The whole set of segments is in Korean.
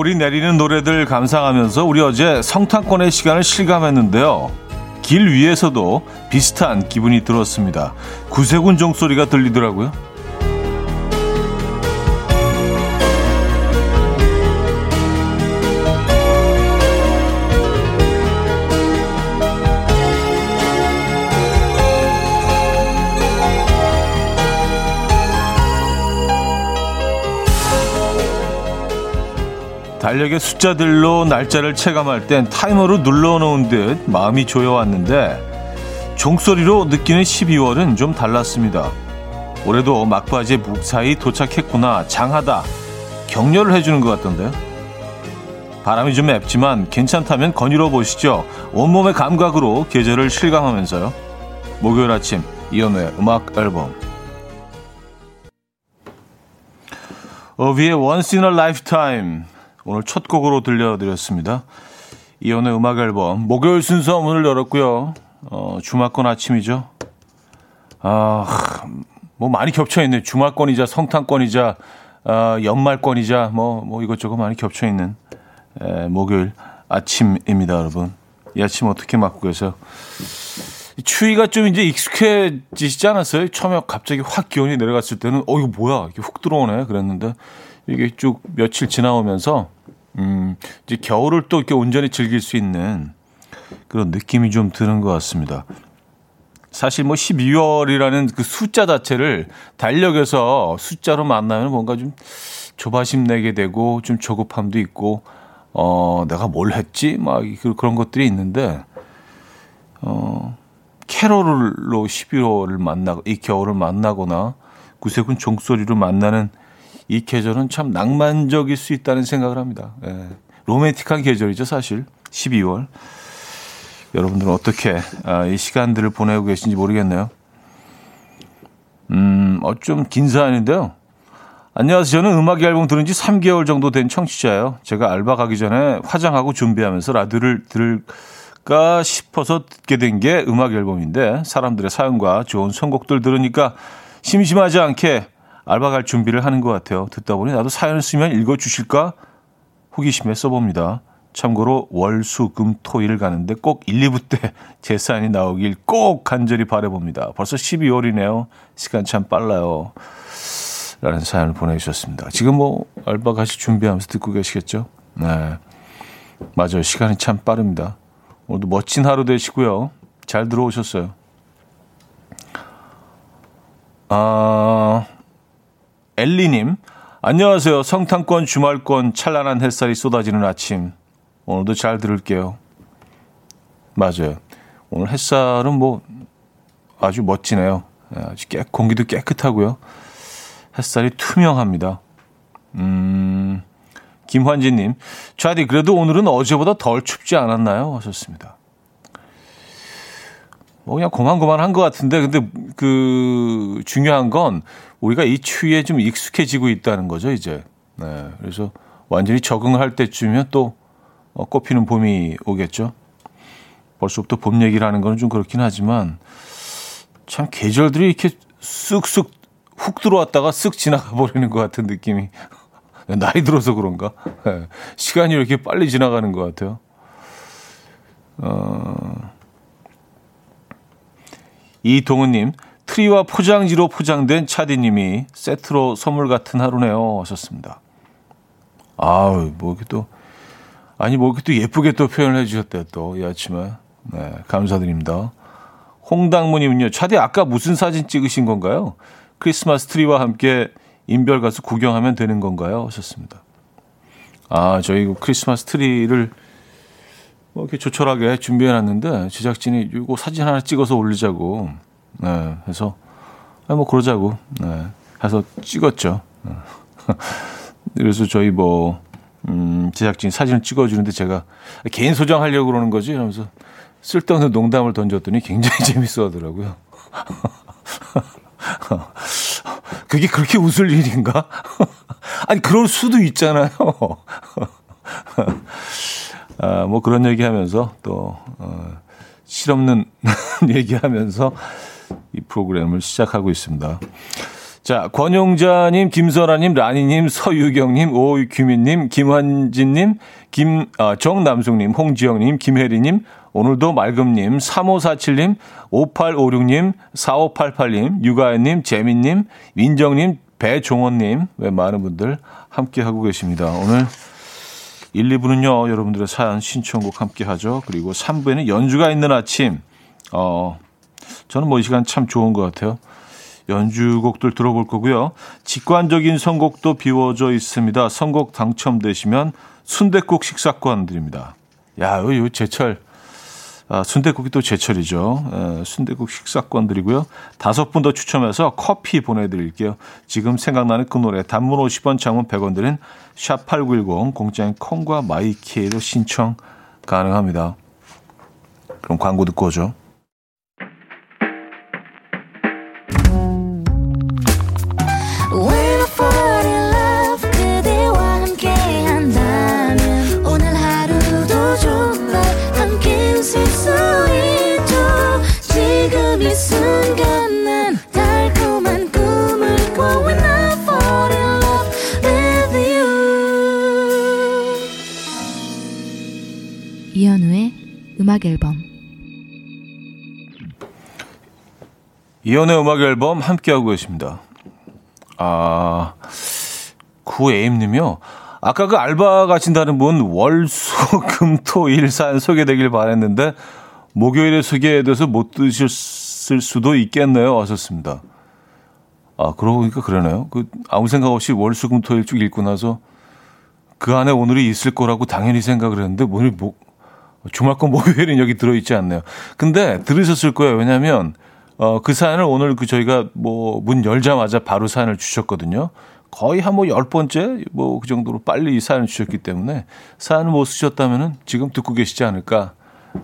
겨울이 내리는 노래들 감상하면서 우리 어제 성탄권의 시간을 실감했는데요. 길 위에서도 비슷한 기분이 들었습니다. 구세군 종소리가 들리더라고요. 달력의 숫자들로 날짜를 체감할 땐 타이머로 눌러놓은 듯 마음이 조여왔는데 종소리로 느끼는 12월은 좀 달랐습니다. 올해도 막바지에 무사히 도착했구나 장하다 격려를 해주는 것 같던데요. 바람이 좀 맵지만 괜찮다면 거닐어 보시죠. 온몸의 감각으로 계절을 실감하면서요. 목요일 아침 이연우의 음악 앨범 어비의 Once in a Lifetime 오늘 첫 곡으로 들려드렸습니다. 이연의 음악 앨범 목요일 순서 문을 열었고요. 어, 주말권 아침이죠. 아, 뭐 많이 겹쳐 있네. 주말권이자 성탄권이자 어, 연말권이자 뭐, 뭐 이것저것 많이 겹쳐 있는 에, 목요일 아침입니다, 여러분. 이 아침 어떻게 맞고 계세요? 추위가 좀 이제 익숙해지시지 않았어요? 처음에 갑자기 확 기온이 내려갔을 때는 어 이거 뭐야 이게 훅 들어오네 그랬는데 이게 쭉 며칠 지나오면서 음, 이제 겨울을 또 이렇게 온전히 즐길 수 있는 그런 느낌이 좀 드는 것 같습니다. 사실 뭐 12월이라는 그 숫자 자체를 달력에서 숫자로 만나면 뭔가 좀 조바심 내게 되고 좀 조급함도 있고 어 내가 뭘 했지 막 그런 것들이 있는데 어 캐롤로 12월을 만나고 이 겨울을 만나거나 구세군 종소리로 만나는 이 계절은 참 낭만적일 수 있다는 생각을 합니다. 예. 로맨틱한 계절이죠, 사실. 12월. 여러분들은 어떻게 아, 이 시간들을 보내고 계신지 모르겠네요. 음, 어 좀 긴 사연인데요. 안녕하세요. 저는 음악 앨범 들은 지 3개월 정도 된 청취자예요. 제가 알바 가기 전에 화장하고 준비하면서 라디오를 들을까 싶어서 듣게 된 게 음악 앨범인데 사람들의 사연과 좋은 선곡들 들으니까 심심하지 않게 알바 갈 준비를 하는 것 같아요. 듣다 보니 나도 사연을 쓰면 읽어주실까? 호기심에 써봅니다. 참고로 월, 수, 금, 토, 일 가는데 꼭 1, 2부 때 제 사연이 나오길 꼭 간절히 바라봅니다. 벌써 12월이네요. 시간 참 빨라요. 라는 사연을 보내주셨습니다. 지금 뭐 알바 가시 준비하면서 듣고 계시겠죠? 네. 맞아요. 시간이 참 빠릅니다. 오늘도 멋진 하루 되시고요. 잘 들어오셨어요. 아, 엘리님, 안녕하세요. 성탄권, 주말권, 찬란한 햇살이 쏟아지는 아침. 오늘도 잘 들을게요. 맞아요. 오늘 햇살은 뭐 아주 멋지네요. 예, 아주 깨, 공기도 깨끗하고요. 햇살이 투명합니다. 음, 김환진님, 좌디, 그래도 오늘은 어제보다 덜 춥지 않았나요? 하셨습니다. 뭐 그냥 고만고만한 것 같은데, 근데 그 중요한 건 우리가 이 추위에 좀 익숙해지고 있다는 거죠, 이제. 네. 그래서 완전히 적응을 할 때쯤이면 또 어, 꽃피는 봄이 오겠죠. 벌써부터 봄 얘기를 하는 건좀 그렇긴 하지만 참 계절들이 이렇게 쓱쓱 훅 들어왔다가 쓱 지나가 버리는 것 같은 느낌이 나이 들어서 그런가? 네. 시간이 이렇게 빨리 지나가는 것 같아요. 어... 이동은님, 트리와 포장지로 포장된 차디님이 세트로 선물 같은 하루네요. 하셨습니다. 아우, 뭐 이렇게 또, 아니, 뭐 이렇게 또 예쁘게 또 표현을 해주셨대요. 또, 이 아침에. 네, 감사드립니다. 홍당무님은요, 차디 아까 무슨 사진 찍으신 건가요? 크리스마스 트리와 함께 인별 가서 구경하면 되는 건가요? 하셨습니다. 아, 저희 그 크리스마스 트리를 뭐 이렇게 조촐하게 준비해 놨는데 제작진이 이거 사진 하나 찍어서 올리자고 네, 해서 아, 뭐 그러자고 네, 해서 찍었죠. 네. 그래서 저희 뭐 음, 제작진 사진을 찍어주는데 제가 개인 소장하려고 그러는 거지 이러면서 쓸데없는 농담을 던졌더니 굉장히 재밌어 하더라고요. 그게 그렇게 웃을 일인가? 아니, 그럴 수도 있잖아요. 아, 뭐 그런 얘기 하면서 또, 어, 실없는 얘기 하면서 이 프로그램을 시작하고 있습니다. 자, 권용자님, 김선아님, 라니님, 서유경님, 오규민님, 김환진님, 김, 아, 정남숙님, 홍지영님, 김혜리님, 오늘도 맑음님, 3547님, 5856님, 4588님, 유가연님, 재민님, 민정님, 배종원님, 왜 많은 분들 함께 하고 계십니다. 오늘 1, 2부는요, 여러분들의 사연 신청곡 함께 하죠. 그리고 3부에는 연주가 있는 아침, 어, 저는 뭐 이 시간 참 좋은 것 같아요. 연주곡들 들어볼 거고요. 직관적인 선곡도 비워져 있습니다. 선곡 당첨되시면 순대국 식사권 드립니다. 야, 요 제철 아, 순대국이 또 제철이죠. 순대국 식사권 드리고요. 다섯 분 더 추첨해서 커피 보내드릴게요. 지금 생각나는 그 노래 단문 50원 장문 100원 드린 샵8910 공짜인 콩과 마이키에도 신청 가능합니다. 그럼 광고 듣고 오죠. 음악 앨범 이연의 음악 앨범 함께하고 계십니다. 아, 구에임님이요. 아까 그 알바 가신다는 분 월 수 금 토일 사연 소개되길 바랬는데 목요일에 소개돼서 못 드셨을 수도 있겠네요. 하셨습니다. 아, 그러고 보니까 그러네요. 그 아무 생각 없이 월수금토일 쭉 읽고 나서 그 안에 오늘이 있을 거라고 당연히 생각을 했는데 오늘 뭐 주말권 목요일은 여기 들어있지 않네요. 근데 들으셨을 거예요. 왜냐하면 어, 그 사연을 오늘 그 저희가 뭐 문 열자마자 바로 사연을 주셨거든요. 거의 한 뭐 열 번째 뭐 그 정도로 빨리 이 사연을 주셨기 때문에 사연을 못 쓰셨다면은 지금 듣고 계시지 않을까,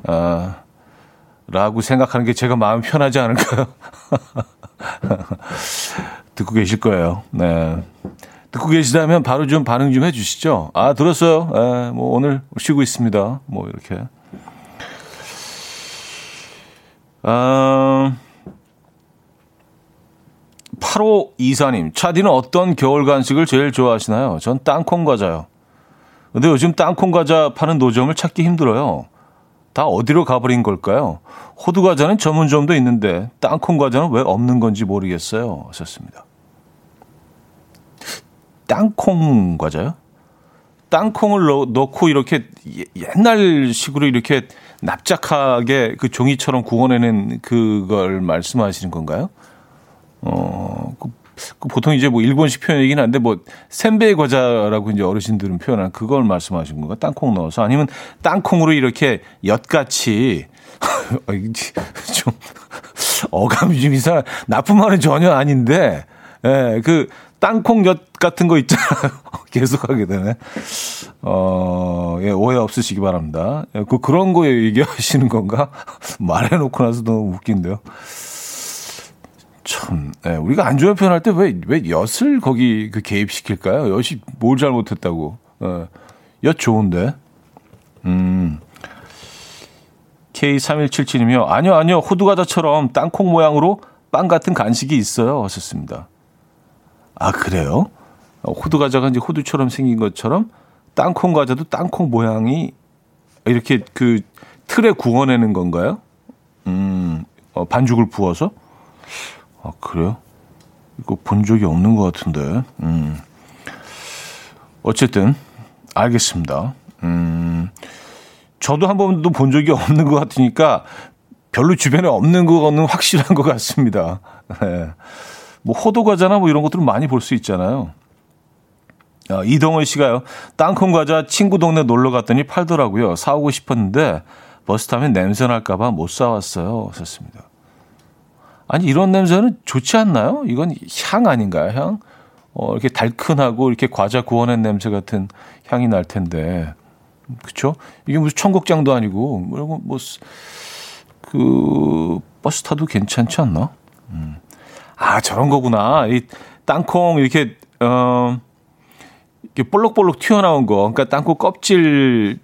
아, 라고 생각하는 게 제가 마음 편하지 않을까요? 듣고 계실 거예요. 네. 듣고 계시다면 바로 좀 반응 좀 해주시죠. 아, 들었어요. 에, 예, 뭐 오늘 쉬고 있습니다. 뭐 이렇게. 아, 8호 이사님, 차디는 어떤 겨울 간식을 제일 좋아하시나요? 전 땅콩 과자요. 근데 요즘 땅콩 과자 파는 노점을 찾기 힘들어요. 다 어디로 가버린 걸까요? 호두 과자는 전문점도 있는데 땅콩 과자는 왜 없는 건지 모르겠어요. 하셨습니다. 땅콩 과자요? 땅콩을 넣, 넣고 이렇게 옛날 식으로 이렇게 납작하게 그 종이처럼 구워내는 그걸 말씀하시는 건가요? 어, 그, 그 보통 이제 뭐 일본식 표현이긴 한데 뭐 샌베이 과자라고 이제 어르신들은 표현한 그걸 말씀하신 건가? 땅콩 넣어서 아니면 땅콩으로 이렇게 엿같이 좀 어감이 좀 이상 나쁜 말은 전혀 아닌데 예, 그 땅콩 엿 같은 거 있잖아요. 계속 하게 되네. 어, 예, 오해 없으시기 바랍니다. 예, 그, 그런 거 얘기하시는 건가? 말해놓고 나서 너무 웃긴데요. 참, 예, 우리가 안 좋은 표현할 때 왜, 왜 엿을 거기 그 개입시킬까요? 엿이 뭘 잘못했다고. 예, 엿 좋은데. 음. K3177님이요. 아니요, 아니요. 호두과자처럼 땅콩 모양으로 빵 같은 간식이 있어요. 하셨습니다. 아, 그래요? 호두 과자가 이제 호두처럼 생긴 것처럼 땅콩 과자도 땅콩 모양이 이렇게 그 틀에 구워내는 건가요? 음, 어, 반죽을 부어서? 아, 그래요? 이거 본 적이 없는 것 같은데. 음. 어쨌든, 알겠습니다. 음, 저도 한 번도 본 적이 없는 것 같으니까 별로 주변에 없는 거는 확실한 것 같습니다. 네. 뭐 호두 과자나 뭐 이런 것들은 많이 볼 수 있잖아요. 어, 이동원 씨가요. 땅콩 과자 친구 동네 놀러 갔더니 팔더라고요. 사오고 싶었는데 버스 타면 냄새 날까봐 못 사왔어요. 썼습니다. 아니 이런 냄새는 좋지 않나요? 이건 향 아닌가요? 향? 어, 이렇게 달큰하고 이렇게 과자 구워낸 냄새 같은 향이 날 텐데. 그쵸? 이게 무슨 청국장도 아니고, 뭐, 뭐, 그, 버스 타도 괜찮지 않나? 음. 아, 저런 거구나. 이 땅콩 이렇게, 어, 이렇게 볼록볼록 튀어나온 거. 그러니까 땅콩 껍질이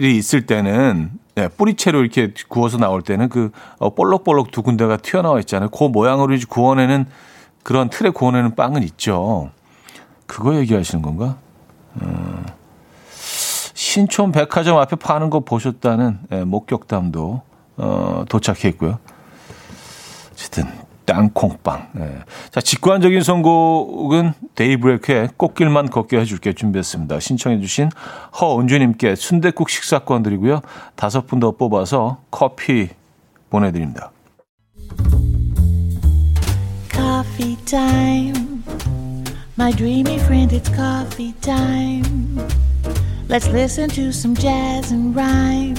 있을 때는, 네, 뿌리채로 이렇게 구워서 나올 때는 그, 어, 볼록볼록 두 군데가 튀어나와 있잖아요. 그 모양으로 이제 구워내는 그런 틀에 구워내는 빵은 있죠. 그거 얘기하시는 건가? 어, 신촌 백화점 앞에 파는 거 보셨다는 예, 목격담도 어, 도착했고요. 어쨌든 땅콩빵. 예. 자, 직관적인 선곡은 데이브레이크의 꽃길만 걷게 해줄게 준비했습니다. 신청해 주신 허은주님께 순대국 식사권 드리고요. 다섯 분 더 뽑아서 커피 보내드립니다. Coffee time. My dreamy friend, it's coffee time. Let's listen to some jazz and rhyme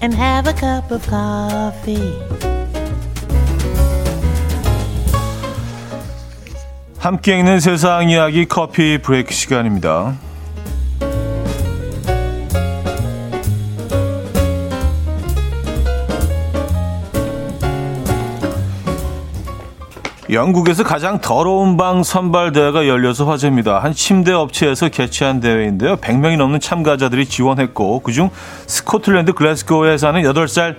and have a cup of coffee. 함께 읽는 세상 이야기 커피 브레이크 시간입니다. 영국에서 가장 더러운 방 선발 대회가 열려서 화제입니다. 한 침대 업체에서 개최한 대회인데요. 100명이 넘는 참가자들이 지원했고 그중 스코틀랜드 글래스고에 사는 8살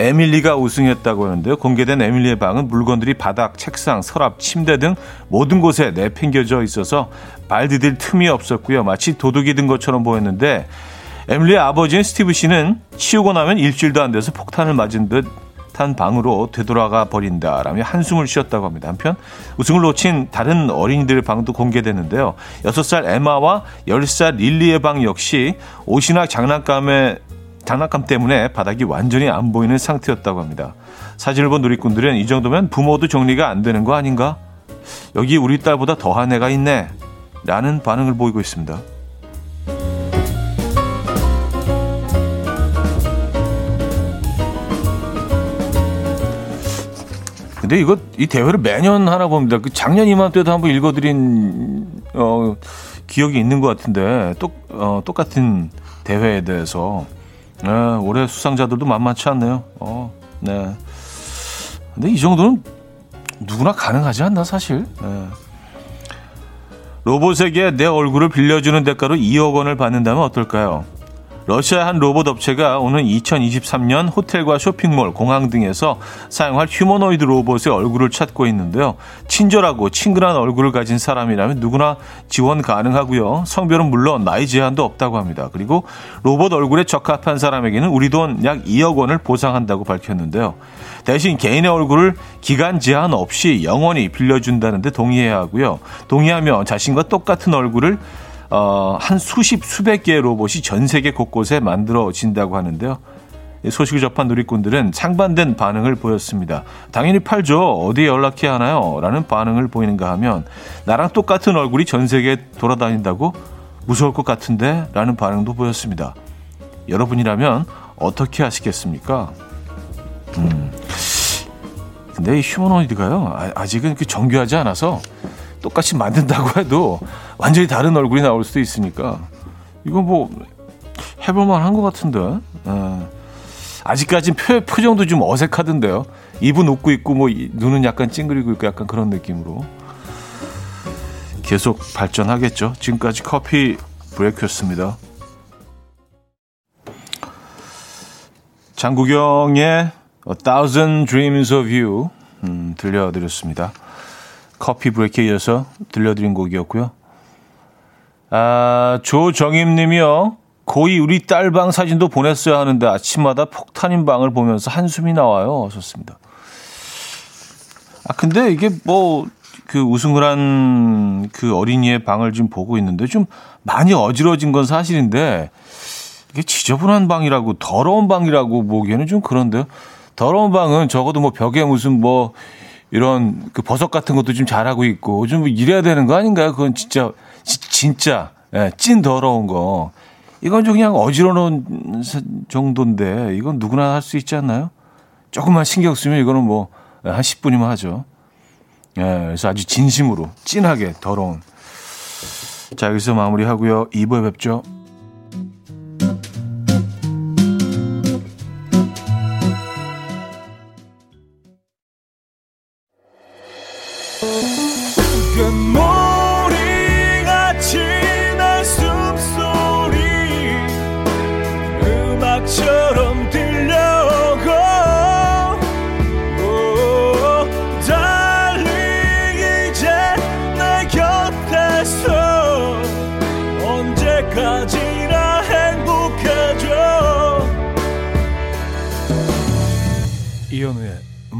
에밀리가 우승했다고 하는데요. 공개된 에밀리의 방은 물건들이 바닥, 책상, 서랍, 침대 등 모든 곳에 내팽겨져 있어서 발 디딜 틈이 없었고요. 마치 도둑이 든 것처럼 보였는데 에밀리의 아버지인 스티브 씨는 치우고 나면 일주일도 안 돼서 폭탄을 맞은 듯 한 방으로 되돌아가 버린다라며 한숨을 쉬었다고 합니다. 한편 우승을 놓친 다른 어린이들의 방도 공개됐는데요. 6살 에마와 10살 릴리의 방 역시 옷이나 장난감에 장난감 때문에 바닥이 완전히 안 보이는 상태였다고 합니다. 사진을 본 누리꾼들은 이 정도면 부모도 정리가 안 되는 거 아닌가? 여기 우리 딸보다 더한 애가 있네. 라는 반응을 보이고 있습니다. 근데 이거 이 대회를 매년 하나 봅니다. 그 작년 이맘때도 한번 읽어드린 어, 기억이 있는 것 같은데 똑 어, 똑같은 대회에 대해서 네, 올해 수상자들도 만만치 않네요. 어, 네. 근데 이 정도는 누구나 가능하지 않나 사실. 네. 로봇에게 내 얼굴을 빌려주는 대가로 2억 원을 받는다면 어떨까요? 러시아 한 로봇 업체가 오는 2023년 호텔과 쇼핑몰, 공항 등에서 사용할 휴머노이드 로봇의 얼굴을 찾고 있는데요. 친절하고 친근한 얼굴을 가진 사람이라면 누구나 지원 가능하고요. 성별은 물론 나이 제한도 없다고 합니다. 그리고 로봇 얼굴에 적합한 사람에게는 우리 돈 약 2억 원을 보상한다고 밝혔는데요. 대신 개인의 얼굴을 기간 제한 없이 영원히 빌려준다는데 동의해야 하고요. 동의하면 자신과 똑같은 얼굴을 어, 한 수십, 수백 개의 로봇이 전 세계 곳곳에 만들어진다고 하는데요. 소식을 접한 누리꾼들은 상반된 반응을 보였습니다. 당연히 팔죠. 어디에 연락해야 하나요? 라는 반응을 보이는가 하면 나랑 똑같은 얼굴이 전 세계에 돌아다닌다고 무서울 것 같은데? 라는 반응도 보였습니다. 여러분이라면 어떻게 하시겠습니까? 음. 근데 이 휴머노이드가요, 아, 아직은 그 정교하지 않아서 똑같이 만든다고 해도 완전히 다른 얼굴이 나올 수도 있으니까. 이거 뭐 해볼만 한것 같은데. 예. 아직까지 표, 표정도 좀 어색하던데요. 입은 웃고 있고 뭐 눈은 약간 찡그리고 있고 약간 그런 느낌으로. 계속 발전하겠죠. 지금까지 커피 브레이크였습니다. 장국영의 A Thousand Dreams of You 음, 들려드렸습니다. 커피 브레이크에 이어서 들려드린 곡이었고요. 아, 조정임 님이요. 고이 우리 딸 방 사진도 보냈어야 하는데 아침마다 폭탄인 방을 보면서 한숨이 나와요. 좋습니다. 아, 근데 이게 뭐, 그 우승을 한 그 어린이의 방을 지금 보고 있는데 좀 많이 어지러진 건 사실인데 이게 지저분한 방이라고 더러운 방이라고 보기에는 좀 그런데요. 더러운 방은 적어도 뭐 벽에 무슨 뭐 이런 그 버섯 같은 것도 좀 잘하고 있고 좀 이래야 되는 거 아닌가요? 그건 진짜 지, 진짜 예, 찐 더러운 거. 이건 좀 그냥 어지러운 정도인데 이건 누구나 할 수 있지 않나요? 조금만 신경 쓰면 이거는 뭐 한 10분이면 하죠. 예, 그래서 아주 진심으로 찐하게 더러운. 자, 여기서 마무리하고요. 2부에 뵙죠.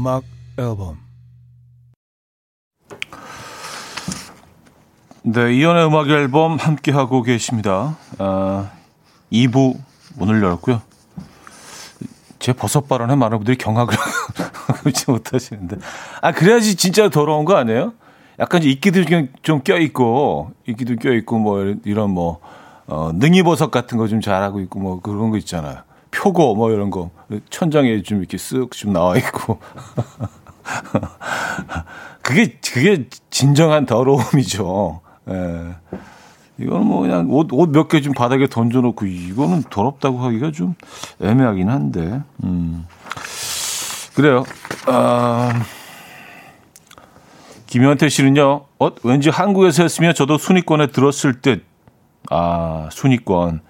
음악 앨범 네, 이현우의 음악 앨범 함께 하고 계십니다. 아, 2부 문을 열었고요. 제 버섯 발언에 많은 분들이 경악을 하지 못하시는데. 아, 그래야지 진짜 더러운 거 아니에요? 약간 이끼도 좀 껴있고, 이끼도 껴있고, 뭐, 이런 뭐, 어, 능이버섯 같은 거 좀 잘하고 있고, 뭐, 그런 거 있잖아요. 표고, 뭐, 이런 거. 천장에 좀 이렇게 쓱 좀 나와 있고. 그게, 그게 진정한 더러움이죠. 예. 이거는 뭐 그냥 옷, 옷 몇 개 좀 바닥에 던져놓고 이거는 더럽다고 하기가 좀 애매하긴 한데, 음. 그래요. 아, 김현태 씨는요, 어, 왠지 한국에서 했으면 저도 순위권에 들었을 듯, 아, 순위권.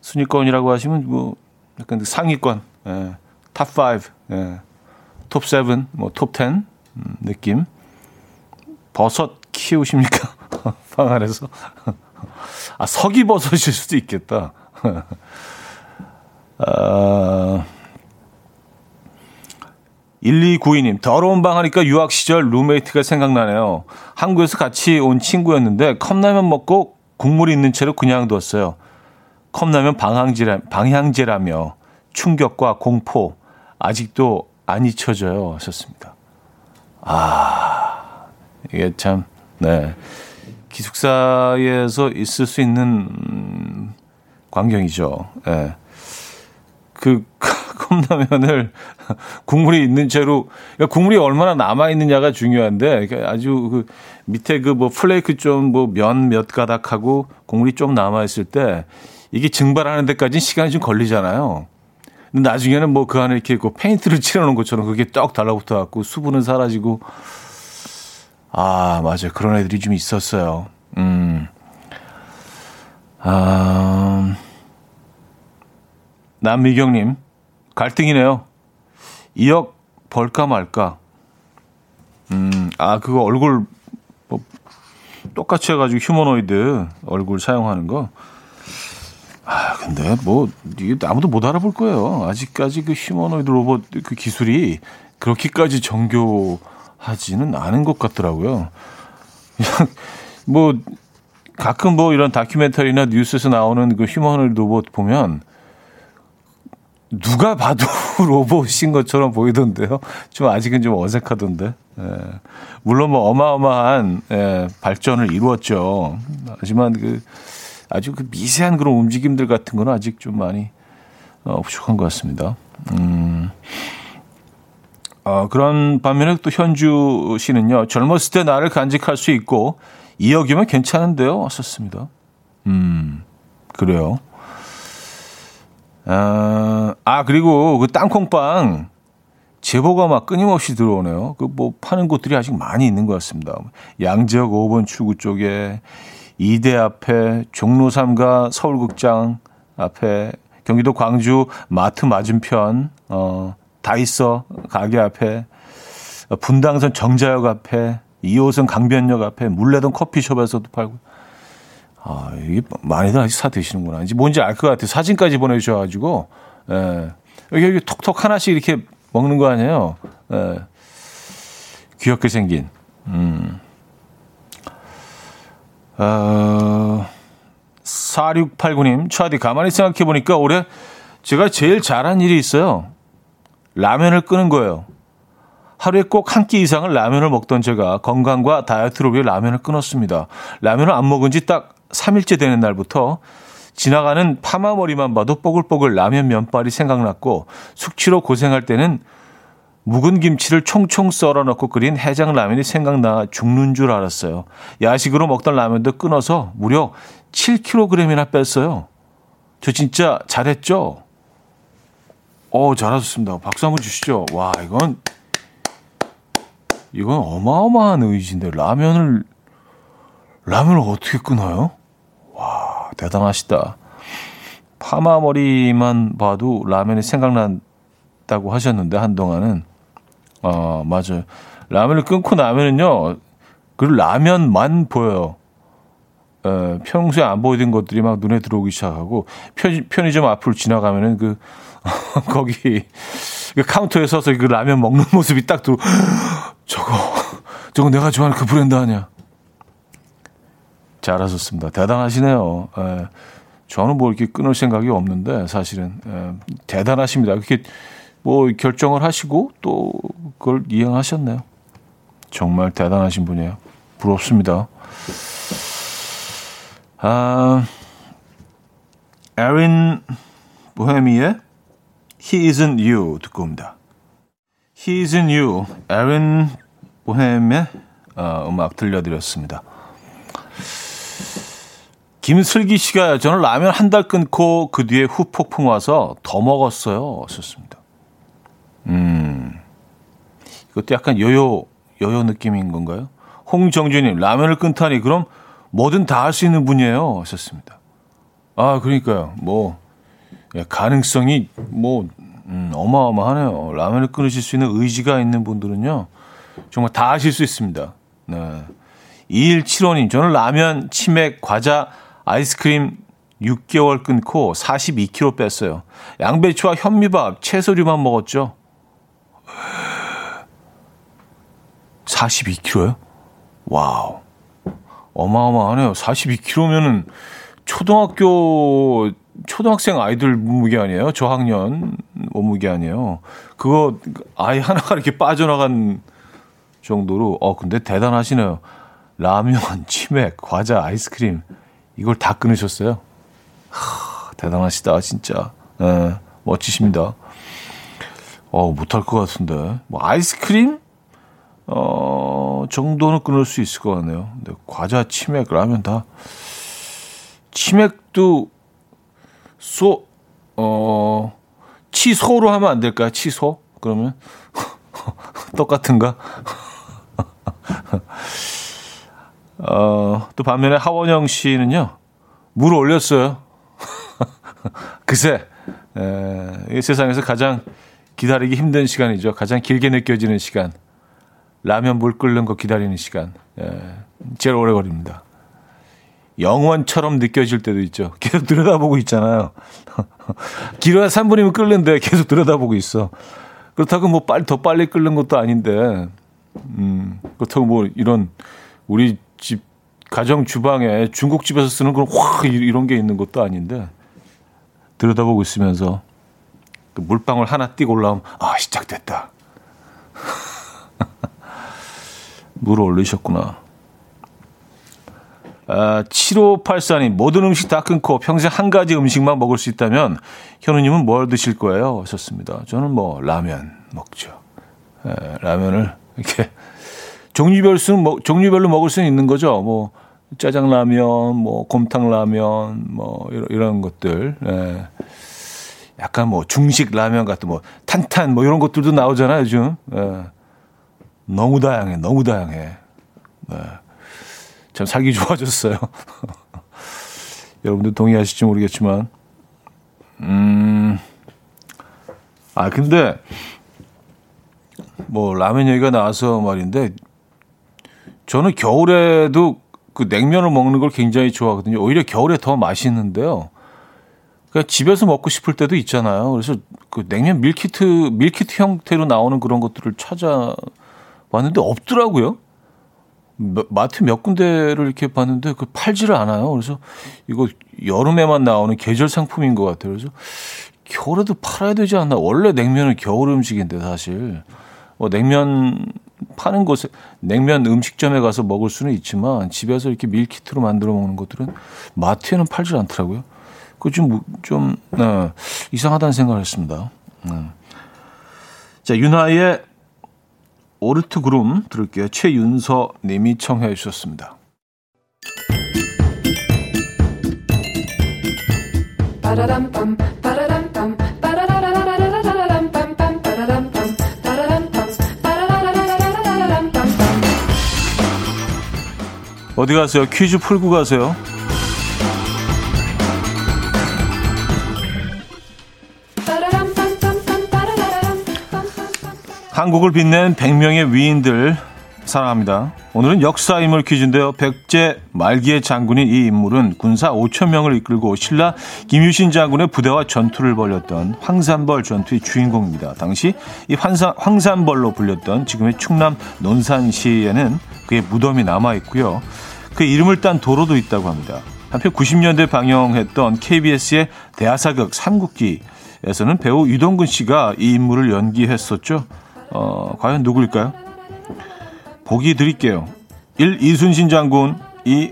순위권이라고 하시면 뭐, 약간 그 상위권, 예, top 5, 예, top 7, 뭐, top 10 음, 느낌. 버섯 키우십니까? 방 안에서. 아, 석이버섯일 수도 있겠다. 아, 1292님, 더러운 방 하니까 유학 시절 룸메이트가 생각나네요. 한국에서 같이 온 친구였는데 컵라면 먹고 국물이 있는 채로 그냥 뒀어요. 컵라면 방향제라, 방향제라며 충격과 공포 아직도 안 잊혀져요. 하셨습니다. 아, 이게 참, 네. 기숙사에서 있을 수 있는 음, 광경이죠. 예. 그 컵라면을 국물이 있는 채로 그러니까 국물이 얼마나 남아 있느냐가 중요한데 그러니까 아주 그 밑에 그 뭐 플레이크 좀 뭐 면 몇 가닥하고 국물이 좀 남아 있을 때 이게 증발하는 데까지 시간이 좀 걸리잖아요. 근데 나중에는 뭐 그 안에 이렇게 그 페인트를 칠해놓은 것처럼 그게 떡 달라붙어 갖고 수분은 사라지고 아, 맞아요. 그런 애들이 좀 있었어요. 음. 아, 남미경님, 갈등이네요. 2억 벌까 말까. 음, 아, 그거 얼굴, 뭐, 똑같이 해가지고 휴머노이드 얼굴 사용하는 거. 아, 근데 뭐, 아무도 못 알아볼 거예요. 아직까지 그 휴머노이드 로봇 그 기술이 그렇게까지 정교, 하지는 않은 것 같더라고요. 뭐 가끔 뭐 이런 다큐멘터리나 뉴스에서 나오는 그 휴머노id 로봇 보면 누가 봐도 로봇인 것처럼 보이던데요. 좀 아직은 좀 어색하던데. 예. 물론 뭐 어마어마한 예, 발전을 이루었죠. 하지만 그 아주 그 미세한 그런 움직임들 같은 거는 아직 좀 많이 어, 부족한 것 같습니다. 음. 어, 그런 반면에 또 현주 씨는요, 젊었을 때 나를 간직할 수 있고, 이억이면 괜찮은데요? 왔었습니다. 음, 그래요. 아, 아, 그리고 그 땅콩빵, 제보가 막 끊임없이 들어오네요. 그 뭐 파는 곳들이 아직 많이 있는 것 같습니다. 양지역 5번 출구 쪽에, 이대 앞에, 종로 3가 서울극장 앞에, 경기도 광주 마트 맞은편, 어, 다 있어. 가게 앞에. 분당선 정자역 앞에. 2호선 강변역 앞에. 물레동 커피숍에서도 팔고. 아, 이게 많이들 아직 사 드시는구나. 이제 뭔지 알 것 같아요. 사진까지 보내주셔가지고. 예. 여기, 여기 톡톡 하나씩 이렇게 먹는 거 아니에요. 예. 귀엽게 생긴. 음. 어, 4689님, 차디 가만히 생각해보니까 올해 제가 제일 잘한 일이 있어요. 라면을 끄는 거예요. 하루에 꼭 한 끼 이상을 라면을 먹던 제가 건강과 다이어트를 위해 라면을 끊었습니다. 라면을 안 먹은 지 딱 3일째 되는 날부터 지나가는 파마머리만 봐도 뽀글뽀글 라면 면발이 생각났고 숙취로 고생할 때는 묵은 김치를 총총 썰어 넣고 끓인 해장 라면이 생각나 죽는 줄 알았어요. 야식으로 먹던 라면도 끊어서 무려 7kg이나 뺐어요. 저 진짜 잘했죠? 어, 잘하셨습니다. 박수 한번 주시죠. 와, 이건, 이건 어마어마한 의지인데, 라면을, 라면을 어떻게 끊어요? 와, 대단하시다. 파마 머리만 봐도 라면이 생각난다고 하셨는데, 한동안은. 어, 맞아요. 라면을 끊고 나면은요, 그 라면만 보여요. 에, 평소에 안 보이던 것들이 막 눈에 들어오기 시작하고, 편, 편의점 앞을 지나가면은 그, 거기 그 카운터에 서서 그 라면 먹는 모습이 딱 들어. 저거, 저거 내가 좋아하는 그 브랜드 아니야. 잘하셨습니다. 대단하시네요. 예. 저는 뭐 이렇게 끊을 생각이 없는데 사실은 예. 대단하십니다. 그렇게 뭐 결정을 하시고 또 그걸 이행하셨네요. 정말 대단하신 분이에요. 부럽습니다. 아, 에린 보헤미의 He Isn't You 듣고 옵니다. He Isn't You, 에린 보헤미의 어, 음악 들려드렸습니다. 김슬기 씨가 저는 라면 한 달 끊고 그 뒤에 후폭풍 와서 더 먹었어요. 썼습니다. 음, 이것도 약간 요요, 요요 느낌인 건가요? 홍정주님, 라면을 끊다니 그럼 뭐든 다 할 수 있는 분이에요. 하셨습니다. 아, 그러니까요. 뭐, 예, 가능성이 뭐, 음, 어마어마하네요. 라면을 끊으실 수 있는 의지가 있는 분들은요. 정말 다 하실 수 있습니다. 네. 2175님, 저는 라면, 치맥, 과자, 아이스크림 6개월 끊고 42kg 뺐어요. 양배추와 현미밥, 채소류만 먹었죠. 42kg요? wow. 어마어마하네요. 42kg면은 초등학교 초등학생 아이들 몸무게 아니에요? 저학년 몸무게 아니에요? 그거 아이 하나가 이렇게 빠져나간 정도로 어 근데 대단하시네요. 라면, 치맥, 과자, 아이스크림 이걸 다 끊으셨어요. 하, 대단하시다 진짜. 네, 멋지십니다. 어 못할 것 같은데 뭐 아이스크림 어, 정도는 끊을 수 있을 것 같네요. 근데 과자, 치맥, 라면 다. 치맥도 소, 어, 치소로 하면 안 될까요? 치소? 그러면? 똑같은가? 어, 또 반면에 하원영 씨는요, 물 올렸어요. 그새, 에, 이 세상에서 가장 기다리기 힘든 시간이죠. 가장 길게 느껴지는 시간. 라면 물 끓는 거 기다리는 시간. 예, 제일 오래 걸립니다. 영원처럼 느껴질 때도 있죠. 계속 들여다보고 있잖아요. 길어야 3분이면 끓는데 계속 들여다보고 있어. 그렇다고 뭐 빨리 더 빨리 끓는 것도 아닌데, 음, 그렇다고 뭐 이런 우리 집 가정 주방에 중국집에서 쓰는 그런 확 이런 게 있는 것도 아닌데 들여다보고 있으면서 그 물방울 하나 띄고 올라오면 아 시작됐다. 물을 올리셨구나. 아, 7584님, 모든 음식 다 끊고 평생 한 가지 음식만 먹을 수 있다면, 현우님은 뭘 드실 거예요? 하셨습니다. 저는 뭐, 라면 먹죠. 에, 라면을 이렇게, 종류별 수는, 뭐, 종류별로 먹을 수는 있는 거죠. 뭐, 짜장라면, 뭐, 곰탕라면, 뭐, 이런, 이런 것들. 에. 약간 뭐, 중식 라면 같은 뭐, 탄탄, 뭐, 이런 것들도 나오잖아요, 요즘. 에. 너무 다양해, 너무 다양해. 네. 참 살기 좋아졌어요. 여러분들 동의하실지 모르겠지만, 음, 아, 근데, 뭐, 라면 얘기가 나와서 말인데, 저는 겨울에도 그 냉면을 먹는 걸 굉장히 좋아하거든요. 오히려 겨울에 더 맛있는데요. 그러니까 집에서 먹고 싶을 때도 있잖아요. 그래서 그 냉면 밀키트, 밀키트 형태로 나오는 그런 것들을 찾아 봤는데 없더라고요. 마트 몇 군데를 이렇게 봤는데 그 팔지를 않아요. 그래서 이거 여름에만 나오는 계절 상품인 것 같아요. 그래서 겨울에도 팔아야 되지 않나. 원래 냉면은 겨울 음식인데 사실 뭐 냉면 파는 곳에 냉면 음식점에 가서 먹을 수는 있지만 집에서 이렇게 밀키트로 만들어 먹는 것들은 마트에는 팔지 않더라고요. 그좀 좀 네, 이상하다는 생각을 했습니다. 네. 자 윤하의 오르트 그룹 들을게요. 최윤서 님이 청해 주셨습니다. 어디 가세요? 퀴즈 풀고 가세요. 한국을 빛낸 100명의 위인들 사랑합니다. 오늘은 역사 인물 퀴즈인데요. 백제 말기의 장군인 이 인물은 군사 5천 명을 이끌고 신라 김유신 장군의 부대와 전투를 벌였던 황산벌 전투의 주인공입니다. 당시 이 황산, 황산벌로 불렸던 지금의 충남 논산시에는 그의 무덤이 남아 있고요. 그 이름을 딴 도로도 있다고 합니다. 한편 90년대 방영했던 KBS의 대하사극 삼국기에서는 배우 유동근 씨가 이 인물을 연기했었죠. 어, 과연 누구일까요? 보기 드릴게요. 1. 이순신 장군 2.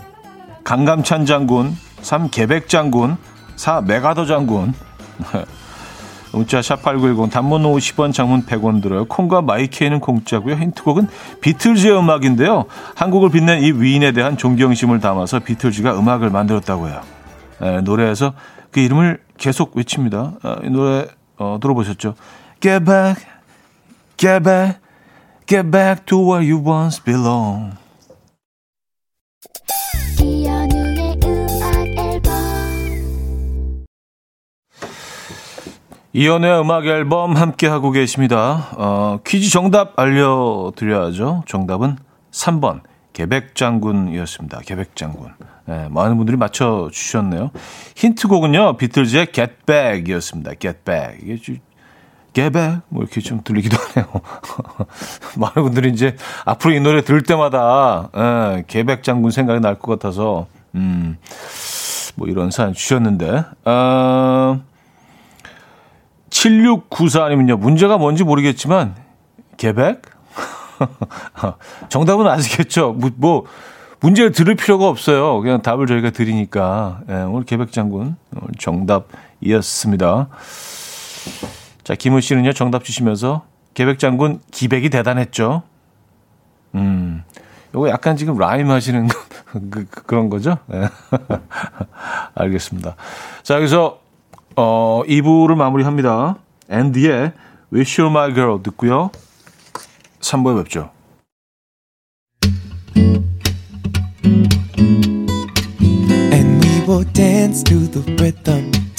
강감찬 장군 3. 계백 장군 4. 메가더 장군 문자 샵8910 단문 50원 장문 100원 들어요. 콩과 마이케이는 공짜고요. 힌트곡은 비틀즈의 음악인데요. 한국을 빛낸 이 위인에 대한 존경심을 담아서 비틀즈가 음악을 만들었다고 해요. 에, 노래에서 그 이름을 계속 외칩니다. 아, 이 노래 어, 들어보셨죠? Get back, get back, get back to where you once belong. 이연의 음악 앨범 함께 하고 계십니다. 어, 퀴즈 정답 알려드려야죠. 정답은 3번 개백장군이었습니다. 개백장군. 네, 많은 분들이 맞춰 주셨네요. 힌트곡은요. 비틀즈의 Get Back이었습니다. Get Back. 이게 좀 개백 뭐 이렇게 좀 들리기도 하네요. 많은 분들이 이제 앞으로 이 노래 들을 때마다 예, 개백 장군 생각이 날 것 같아서 음, 뭐 이런 사연 주셨는데 어, 7694님은요, 문제가 뭔지 모르겠지만, 개백? 정답은 아시겠죠? 뭐, 뭐, 문제를 들을 필요가 없어요. 그냥 답을 저희가 드리니까. 네, 오늘 개백 장군, 오늘 정답이었습니다. 자, 김우 씨는요, 정답 주시면서, 개백 장군, 기백이 대단했죠? 음, 요거 약간 지금 라임 하시는 그, 그, 런 거죠? 네. 알겠습니다. 자, 여기서 어, 2부를 마무리합니다. 앤디의 Wish You My Girl 듣고요. 3부에 뵙죠. And we will dance to the rhythm.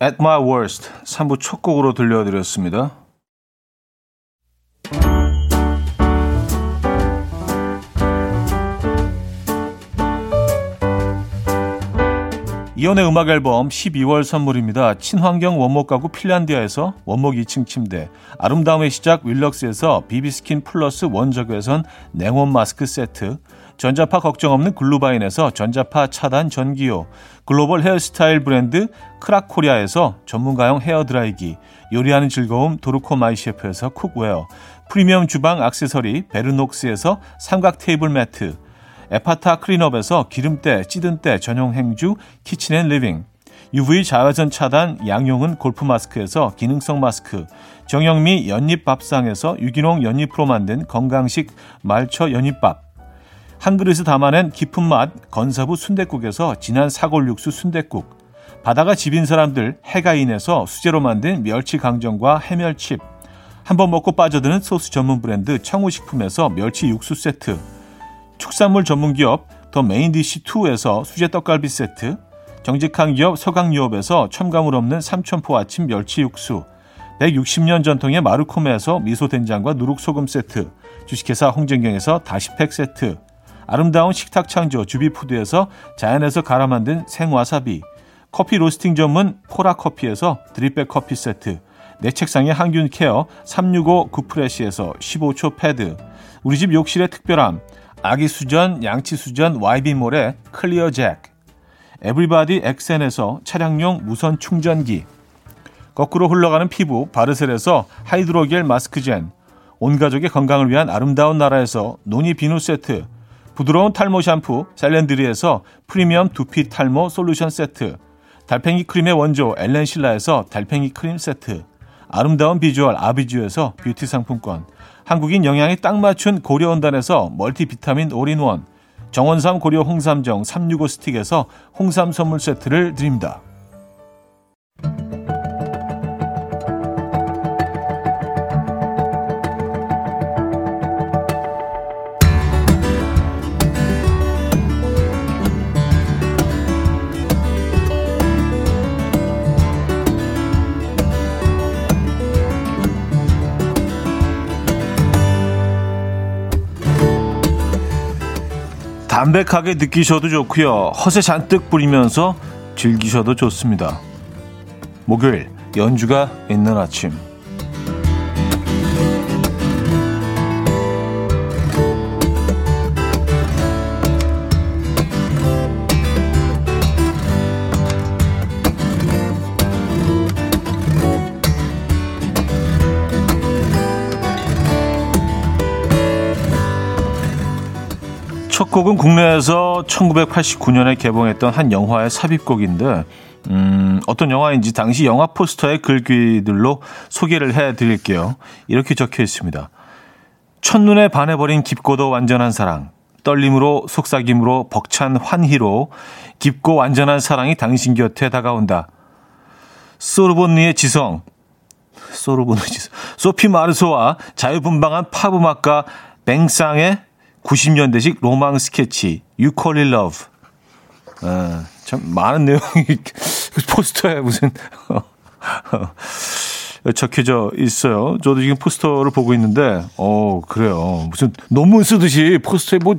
At My Worst 3부 첫 곡으로 들려드렸습니다. 이연의 음악 앨범 12월 선물입니다. 친환경 원목 가구 핀란디아에서 원목 2층 침대, 아름다움의 시작 윌럭스에서 비비스킨 플러스 원적외선 냉온 마스크 세트, 전자파 걱정 없는 글루바인에서 전자파 차단 전기요, 글로벌 헤어스타일 브랜드 크라코리아에서 전문가용 헤어드라이기, 요리하는 즐거움 도르코 마이셰프에서 쿡웨어, 프리미엄 주방 악세서리 베르녹스에서 삼각 테이블 매트, 에파타 클린업에서 기름때, 찌든때 전용 행주 키친앤리빙, UV 자외선 차단 양용은 골프 마스크에서 기능성 마스크, 정영미 연잎밥상에서 유기농 연잎으로 만든 건강식 말초 연잎밥, 한 그릇에 담아낸 깊은 맛 건사부 순댓국에서 진한 사골 육수 순댓국 바다가 집인 사람들 해가인에서 수제로 만든 멸치 강정과 해멸칩 한 번 먹고 빠져드는 소스 전문 브랜드 청우식품에서 멸치 육수 세트 축산물 전문 기업 더 메인디시2에서 수제 떡갈비 세트 정직한 기업 서강유업에서 첨가물 없는 삼천포 아침 멸치 육수 160년 전통의 마르코메에서 미소된장과 누룩소금 세트 주식회사 홍진경에서 다시팩 세트 아름다운 식탁 창조 주비푸드에서 자연에서 갈아 만든 생와사비, 커피 로스팅 전문 포라커피에서 드립백 커피 세트, 내 책상의 항균 케어 365 구프레시에서 15초 패드, 우리 집 욕실의 특별함, 아기 수전, 양치 수전 YB몰의 클리어 잭, 에브리바디 엑센에서 차량용 무선 충전기, 거꾸로 흘러가는 피부 바르셀에서 하이드로겔 마스크젠, 온 가족의 건강을 위한 아름다운 나라에서 노니 비누 세트, 부드러운 탈모 샴푸 셀렌드리에서 프리미엄 두피 탈모 솔루션 세트 달팽이 크림의 원조 엘렌실라에서 달팽이 크림 세트 아름다운 비주얼 아비주에서 뷰티 상품권 한국인 영양에 딱 맞춘 고려원단에서 멀티비타민 올인원 정원삼 고려 홍삼정 365 스틱에서 홍삼 선물 세트를 드립니다. 담백하게 느끼셔도 좋고요. 허세 잔뜩 뿌리면서 즐기셔도 좋습니다. 목요일 연주가 있는 아침 곡은 국내에서 1989년에 개봉했던 한 영화의 삽입곡인데 음, 어떤 영화인지 당시 영화 포스터의 글귀들로 소개를 해드릴게요. 이렇게 적혀 있습니다. 첫눈에 반해버린 깊고도 완전한 사랑, 떨림으로 속삭임으로 벅찬 환희로 깊고 완전한 사랑이 당신 곁에 다가온다. 소르본니의 지성, 소르본의 지성, 소피 마르소와 자유분방한 팝음악가 뱅상의 90년대식 로망 스케치 You Call It Love. 아, 참 많은 내용이 포스터에 무슨 적혀져 있어요. 저도 지금 포스터를 보고 있는데, 어 그래요. 무슨 논문 쓰듯이 포스터에 뭐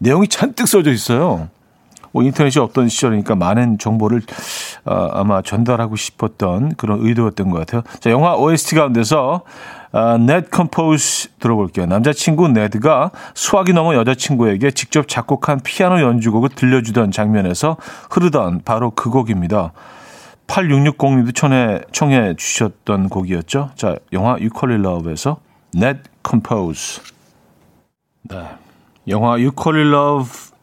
내용이 잔뜩 써져 있어요. 뭐 인터넷이 없던 시절이니까 많은 정보를 어, 아마 전달하고 싶었던 그런 의도였던 것 같아요. 자, 영화 OST 가운데서 아, Ned Composes 들어볼게요. 남자친구 네드가 수화기 너머 여자친구에게 직접 작곡한 피아노 연주곡을 들려주던 장면에서 흐르던 바로 그 곡입니다. 8660님도 청해, 청해 주셨던 곡이었죠. 자, 영화 You Call It Love에서 Ned Composes. 네. 영화 You Call It Love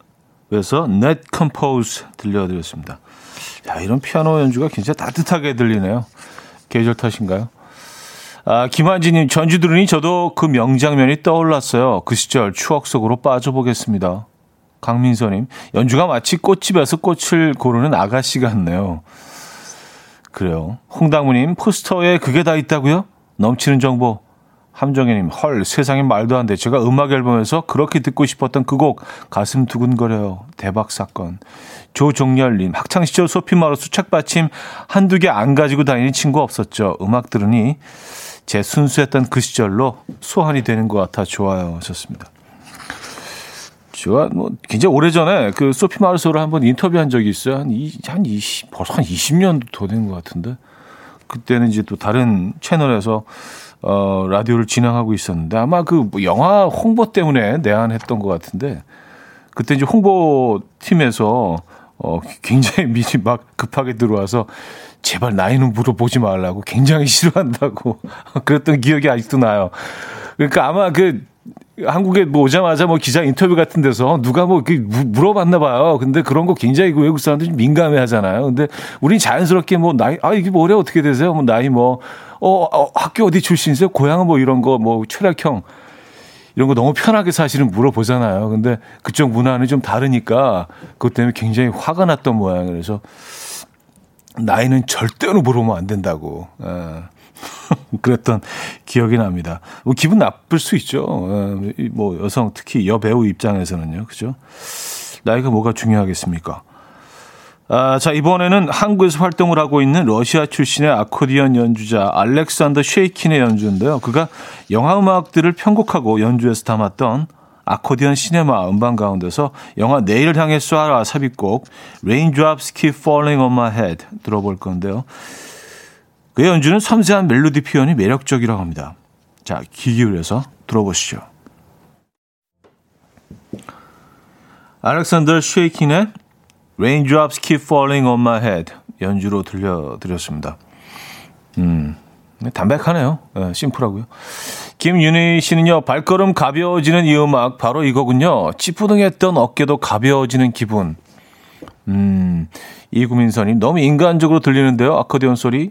에서 Ned Composes 들려드렸습니다. 야, 이런 피아노 연주가 굉장히 따뜻하게 들리네요. 계절 탓인가요? 아, 김한지님, 전주 들으니 저도 그 명장면이 떠올랐어요. 그 시절 추억 속으로 빠져보겠습니다. 강민서님, 연주가 마치 꽃집에서 꽃을 고르는 아가씨 같네요. 그래요. 홍당무님, 포스터에 그게 다 있다고요? 넘치는 정보. 함정혜님, 헐, 세상에 말도 안 돼. 제가 음악 앨범에서 그렇게 듣고 싶었던 그 곡, 가슴 두근거려요. 대박 사건. 조종열님, 학창시절 소피마로 수착받침 한두 개 안 가지고 다니는 친구 없었죠. 음악 들으니 제 순수했던 그 시절로 소환이 되는 것 같아 좋아요. 하셨습니다. 제가 뭐 굉장히 오래전에 그 소피 마르소를 한번 인터뷰한 적이 있어요. 한, 이, 한 20, 벌써 한 20년도 더된 것 같은데. 그때는 이제 또 다른 채널에서 어, 라디오를 진행하고 있었는데 아마 그뭐 영화 홍보 때문에 내한했던 것 같은데 그때 이제 홍보팀에서 어, 굉장히 미리 막 급하게 들어와서 제발 나이는 물어보지 말라고 굉장히 싫어한다고 그랬던 기억이 아직도 나요. 그러니까 아마 그 한국에 뭐 오자마자 뭐 기자 인터뷰 같은 데서 누가 뭐 물어봤나 봐요. 근데 그런 거 굉장히 그 외국 사람들이 민감해 하잖아요. 근데 우린 자연스럽게 뭐 나이, 아, 이게 뭐래 어떻게 되세요? 뭐 나이 뭐, 어, 어 학교 어디 출신이세요? 고향은 뭐 이런 거 뭐 철학형 이런 거 너무 편하게 사실은 물어보잖아요. 근데 그쪽 문화는 좀 다르니까 그것 때문에 굉장히 화가 났던 모양이에요. 그래서 나이는 절대로 물어보면 안 된다고. 예. 그랬던 기억이 납니다. 뭐 기분 나쁠 수 있죠. 예. 뭐 여성 특히 여배우 입장에서는요. 그죠? 나이가 뭐가 중요하겠습니까? 아, 자, 이번에는 한국에서 활동을 하고 있는 러시아 출신의 아코디언 연주자 알렉산더 쉐이킨의 연주인데요. 그가 영화 음악들을 편곡하고 연주해서 담았던 아코디언 시네마 음반 가운데서 영화 내일을 향해 쏴라 삽입곡 Raindrops Keep Falling on My Head 들어볼 건데요. 그의 연주는 섬세한 멜로디 표현이 매력적이라고 합니다. 자, 귀 기울여서 들어보시죠. 알렉산더 쉐이킨의 Raindrops Keep Falling on My Head 연주로 들려드렸습니다. 음, 담백하네요. 네, 심플하고요. 김윤희 씨는요, 발걸음 가벼워지는 이 음악, 바로 이거군요. 찌푸둥했던 어깨도 가벼워지는 기분. 음, 이구민선님, 너무 인간적으로 들리는데요, 아코디언 소리.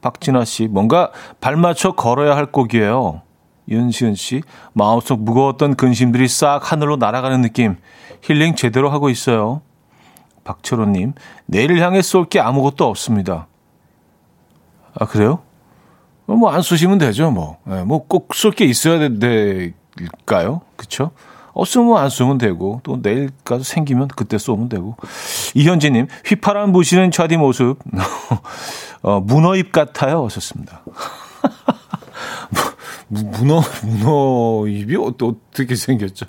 박진아 씨, 뭔가 발 맞춰 걸어야 할 곡이에요. 윤시은 씨, 마음속 무거웠던 근심들이 싹 하늘로 날아가는 느낌. 힐링 제대로 하고 있어요. 박철호님, 내일을 향해 쏠 게 아무것도 없습니다. 아, 그래요? 뭐 안 쏘시면 되죠, 뭐. 네, 뭐꼭 쏠 게 있어야 될까요? 그쵸? 없으면 안 쏘면 되고, 또 내일 까지 생기면 그때 쏘면 되고. 이현지님, 휘파람 부시는 차디 모습, 어, 문어입 같아요. 하셨습니다. 문어, 문어입이 어떻게 생겼죠?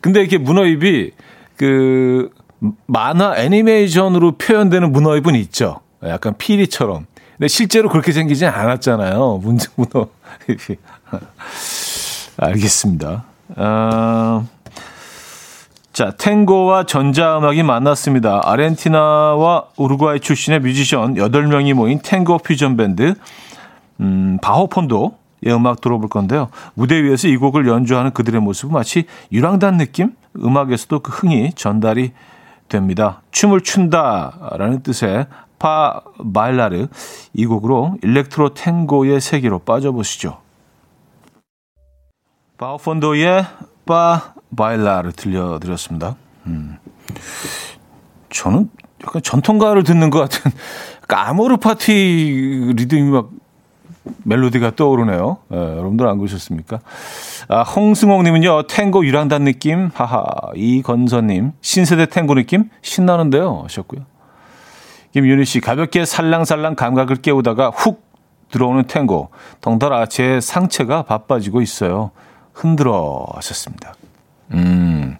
근데 이렇게 문어입이 그 만화 애니메이션으로 표현되는 문어입은 있죠. 약간 피리처럼. 근데 실제로 그렇게 생기진 않았잖아요. 문제 문어. 알겠습니다. 어, 자, 탱고와 전자음악이 만났습니다. 아르헨티나와 우루과이 출신의 뮤지션 8명이 모인 탱고 퓨전 밴드, 음, 바호폰도의 음악 들어볼 건데요. 무대 위에서 이 곡을 연주하는 그들의 모습은 마치 유랑단 느낌? 음악에서도 그 흥이 전달이 됩니다. 춤을 춘다라는 뜻의 파 바일라르 이 곡으로 일렉트로 탱고의 세계로 빠져보시죠. 바오폰도의 파 바일라를 들려드렸습니다. 음. 저는 약간 전통가를 듣는 것 같은 까모르 파티 리듬이 막 멜로디가 떠오르네요. 예, 여러분들 안 그러셨습니까? 아, 홍승옥님은요, 탱고 유랑단 느낌, 하하. 이건서님, 신세대 탱고 느낌? 신나는데요. 하셨고요. 김윤희 씨, 가볍게 살랑살랑 감각을 깨우다가 훅 들어오는 탱고. 덩달아 제 상체가 바빠지고 있어요. 흔들어 하셨습니다. 음,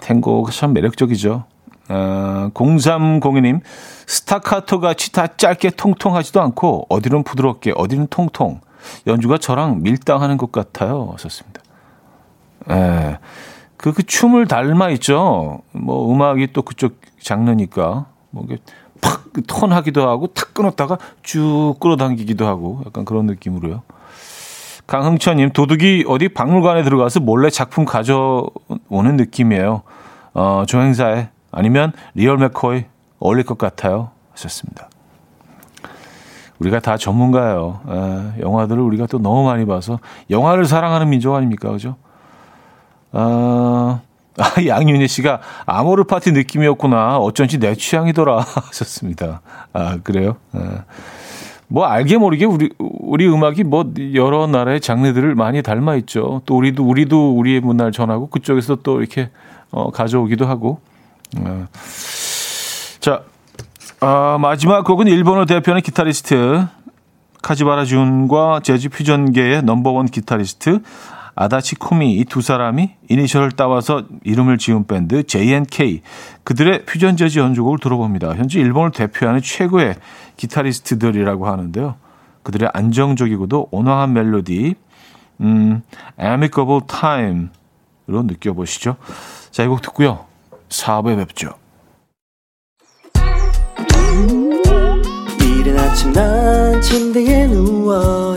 탱고가 참 매력적이죠. 어, 0302님, 스타카토 같이 다 짧게 통통하지도 않고, 어디는 부드럽게, 어디는 통통. 연주가 저랑 밀당하는 것 같아요. 하셨습니다. 예. 그, 그 춤을 닮아 있죠. 뭐, 음악이 또 그쪽 장르니까. 뭐, 이게 팍 턴하기도 하고, 탁 끊었다가 쭉 끌어당기기도 하고, 약간 그런 느낌으로요. 강흥천님, 도둑이 어디 박물관에 들어가서 몰래 작품 가져오는 느낌이에요. 어, 조행사에 아니면 Real McCoy 어울릴 것 같아요. 하셨습니다. 우리가 다 전문가예요. 에, 영화들을 우리가 또 너무 많이 봐서 영화를 사랑하는 민족 아닙니까, 그죠? 아, 아 양윤희 씨가 아모르 파티 느낌이었구나. 어쩐지 내 취향이더라 하셨습니다. 아 그래요? 에. 뭐 알게 모르게 우리 우리 음악이 뭐 여러 나라의 장르들을 많이 닮아 있죠. 또 우리도 우리도 우리의 문화를 전하고 그쪽에서 또 이렇게 어, 가져오기도 하고. 어. 자, 어, 마지막 곡은 일본을 대표하는 기타리스트 카지바라 준과 재즈 퓨전계의 넘버원 기타리스트 아다치 코미 이 두 사람이 이니셜을 따와서 이름을 지은 밴드 JNK 그들의 퓨전 재즈 연주곡을 들어봅니다. 현재 일본을 대표하는 최고의 기타리스트들이라고 하는데요. 그들의 안정적이고도 온화한 멜로디 음, Amicable Time으로 느껴보시죠. 자, 이 곡 듣고요. 4부에 뵙죠. 이른 아침 난 침대에 누워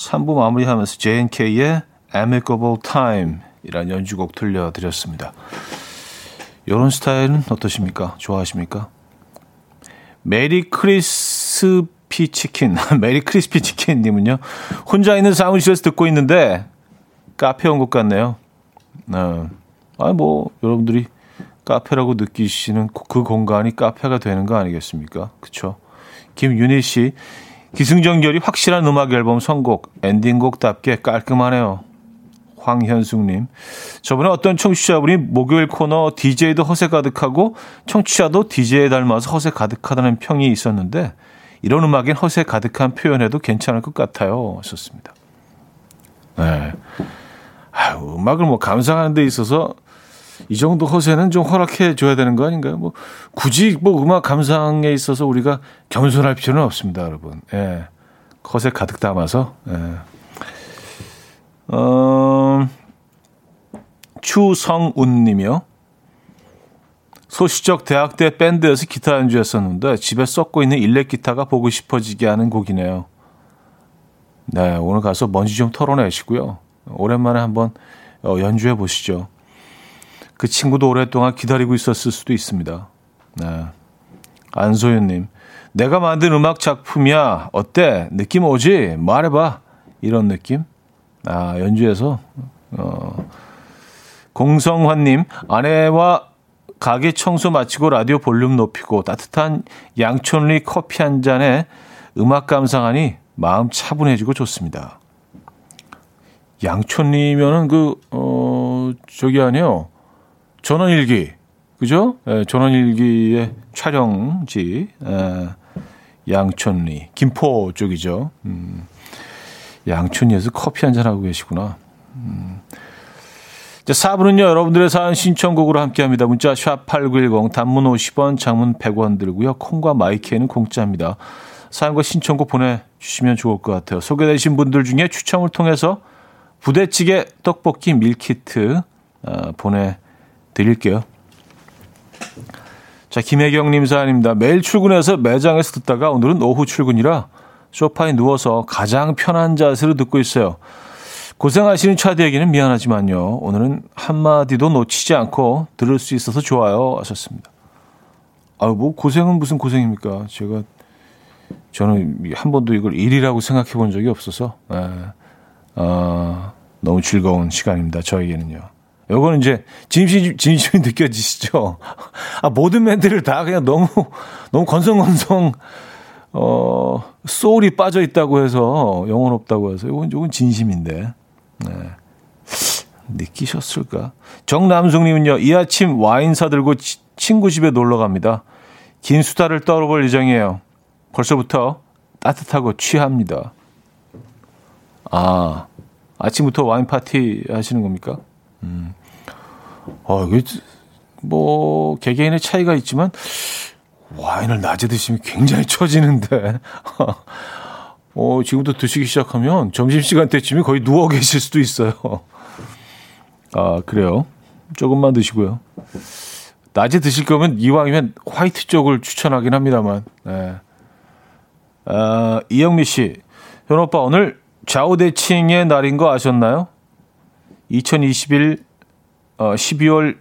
3부 마무리하면서 JNK의 Amicable Time 이란 연주곡 들려드렸습니다. 이런 스타일은 어떠십니까? 좋아하십니까? 메리 크리스피 치킨, 메리 크리스피 치킨님은요, 혼자 있는 사무실에서 듣고 있는데, 카페 온 것 같네요. 어, 아, 뭐, 여러분들이 카페라고 느끼시는 그 공간이 카페가 되는 거 아니겠습니까? 그쵸? 김윤희 씨, 기승전결이 확실한 음악 앨범 선곡, 엔딩곡답게 깔끔하네요. 황현숙님, 저번에 어떤 청취자분이 목요일 코너 DJ도 허세 가득하고 청취자도 DJ에 닮아서 허세 가득하다는 평이 있었는데 이런 음악엔 허세 가득한 표현해도 괜찮을 것 같아요. 하셨습니다. 네. 아유, 음악을 뭐 감상하는 데 있어서 이 정도 허세는 좀 허락해 줘야 되는 거 아닌가요? 뭐 굳이 뭐 음악 감상에 있어서 우리가 겸손할 필요는 없습니다, 여러분. 예. 허세 가득 담아서 예. 어, 추성운 님이요. 소시적 대학 때 밴드에서 기타 연주했었는데 집에 썩고 있는 일렉 기타가 보고 싶어지게 하는 곡이네요. 네, 오늘 가서 먼지 좀 털어내시고요. 오랜만에 한번 어, 연주해 보시죠. 그 친구도 오랫동안 기다리고 있었을 수도 있습니다. 네. 안소연님, 내가 만든 음악 작품이야. 어때? 느낌 오지? 말해봐. 이런 느낌? 아, 연주해서, 어, 공성환님, 아내와 가게 청소 마치고 라디오 볼륨 높이고 따뜻한 양촌리 커피 한 잔에 음악 감상하니 마음 차분해지고 좋습니다. 양촌리면은 그, 어, 저기 아니요. 전원일기. 그죠? 예, 전원일기의 촬영지. 예, 양촌리. 김포 쪽이죠. 음, 양촌리에서 커피 한 잔 하고 계시구나. 음. 자, 4부는요, 여러분들의 사연 신청곡으로 함께 합니다. 문자 샵8910, 단문 50원, 장문 100원 들고요. 콩과 마이크에는 공짜입니다. 사연과 신청곡 보내주시면 좋을 것 같아요. 소개되신 분들 중에 추첨을 통해서 부대찌개 떡볶이 밀키트 어, 보내 드릴게요. 자, 김혜경님 사연입니다. 매일 출근해서 매장에서 듣다가 오늘은 오후 출근이라 소파에 누워서 가장 편한 자세로 듣고 있어요. 고생하시는 차디에게는 미안하지만요. 오늘은 한마디도 놓치지 않고 들을 수 있어서 좋아요. 하셨습니다. 아유, 뭐, 고생은 무슨 고생입니까? 제가, 저는 한 번도 이걸 일이라고 생각해 본 적이 없어서, 예. 어, 너무 즐거운 시간입니다. 저에게는요. 요거는 이제 진심, 진심이 느껴지시죠? 아, 모든 멘트를 다 그냥 너무, 너무 건성건성, 어, 소울이 빠져 있다고 해서, 영혼 없다고 해서, 요건, 요건 진심인데. 네. 느끼셨을까? 정남숙님은요, 이 아침 와인 사들고 치, 친구 집에 놀러 갑니다. 긴 수다를 떨어볼 예정이에요. 벌써부터 따뜻하고 취합니다. 아, 아침부터 와인 파티 하시는 겁니까? 음. 어, 이게 뭐, 개개인의 차이가 있지만, 와인을 낮에 드시면 굉장히 처지는데. 어, 지금부터 드시기 시작하면 점심시간 때쯤에 거의 누워 계실 수도 있어요. 아, 그래요. 조금만 드시고요. 낮에 드실 거면 이왕이면 화이트 쪽을 추천하긴 합니다만. 네. 아, 이영미 씨. 현 오빠 오늘 좌우대칭의 날인 거 아셨나요? 2021 어, 12월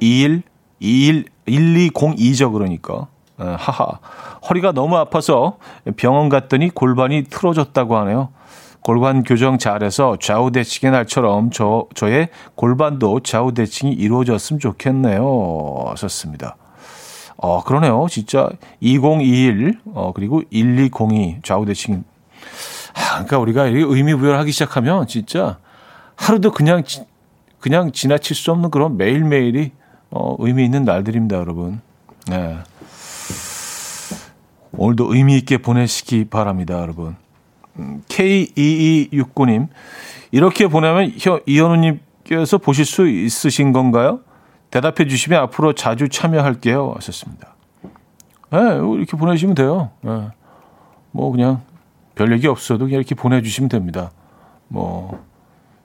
2일 2일 1202죠 그러니까. 아, 하하. 허리가 너무 아파서 병원 갔더니 골반이 틀어졌다고 하네요. 골반 교정 잘해서 좌우 대칭의 날처럼 저, 저의 골반도 좌우 대칭이 이루어졌으면 좋겠네요. 하셨습니다. 어, 그러네요. 진짜 2021, 어, 그리고 1202 좌우 대칭. 아, 그러니까 우리가 의미 부여를 하기 시작하면 진짜 하루도 그냥, 그냥 지나칠 수 없는 그런 매일매일이 어, 의미 있는 날들입니다, 여러분. 네. 오늘도 의미 있게 보내시기 바랍니다, 여러분. K2269님, 이렇게 보내면 이현우님께서 보실 수 있으신 건가요? 대답해 주시면 앞으로 자주 참여할게요. 하셨습니다. 네, 이렇게 보내주시면 돼요. 네. 뭐, 그냥 별 얘기 없어도 그냥 이렇게 보내주시면 됩니다. 뭐,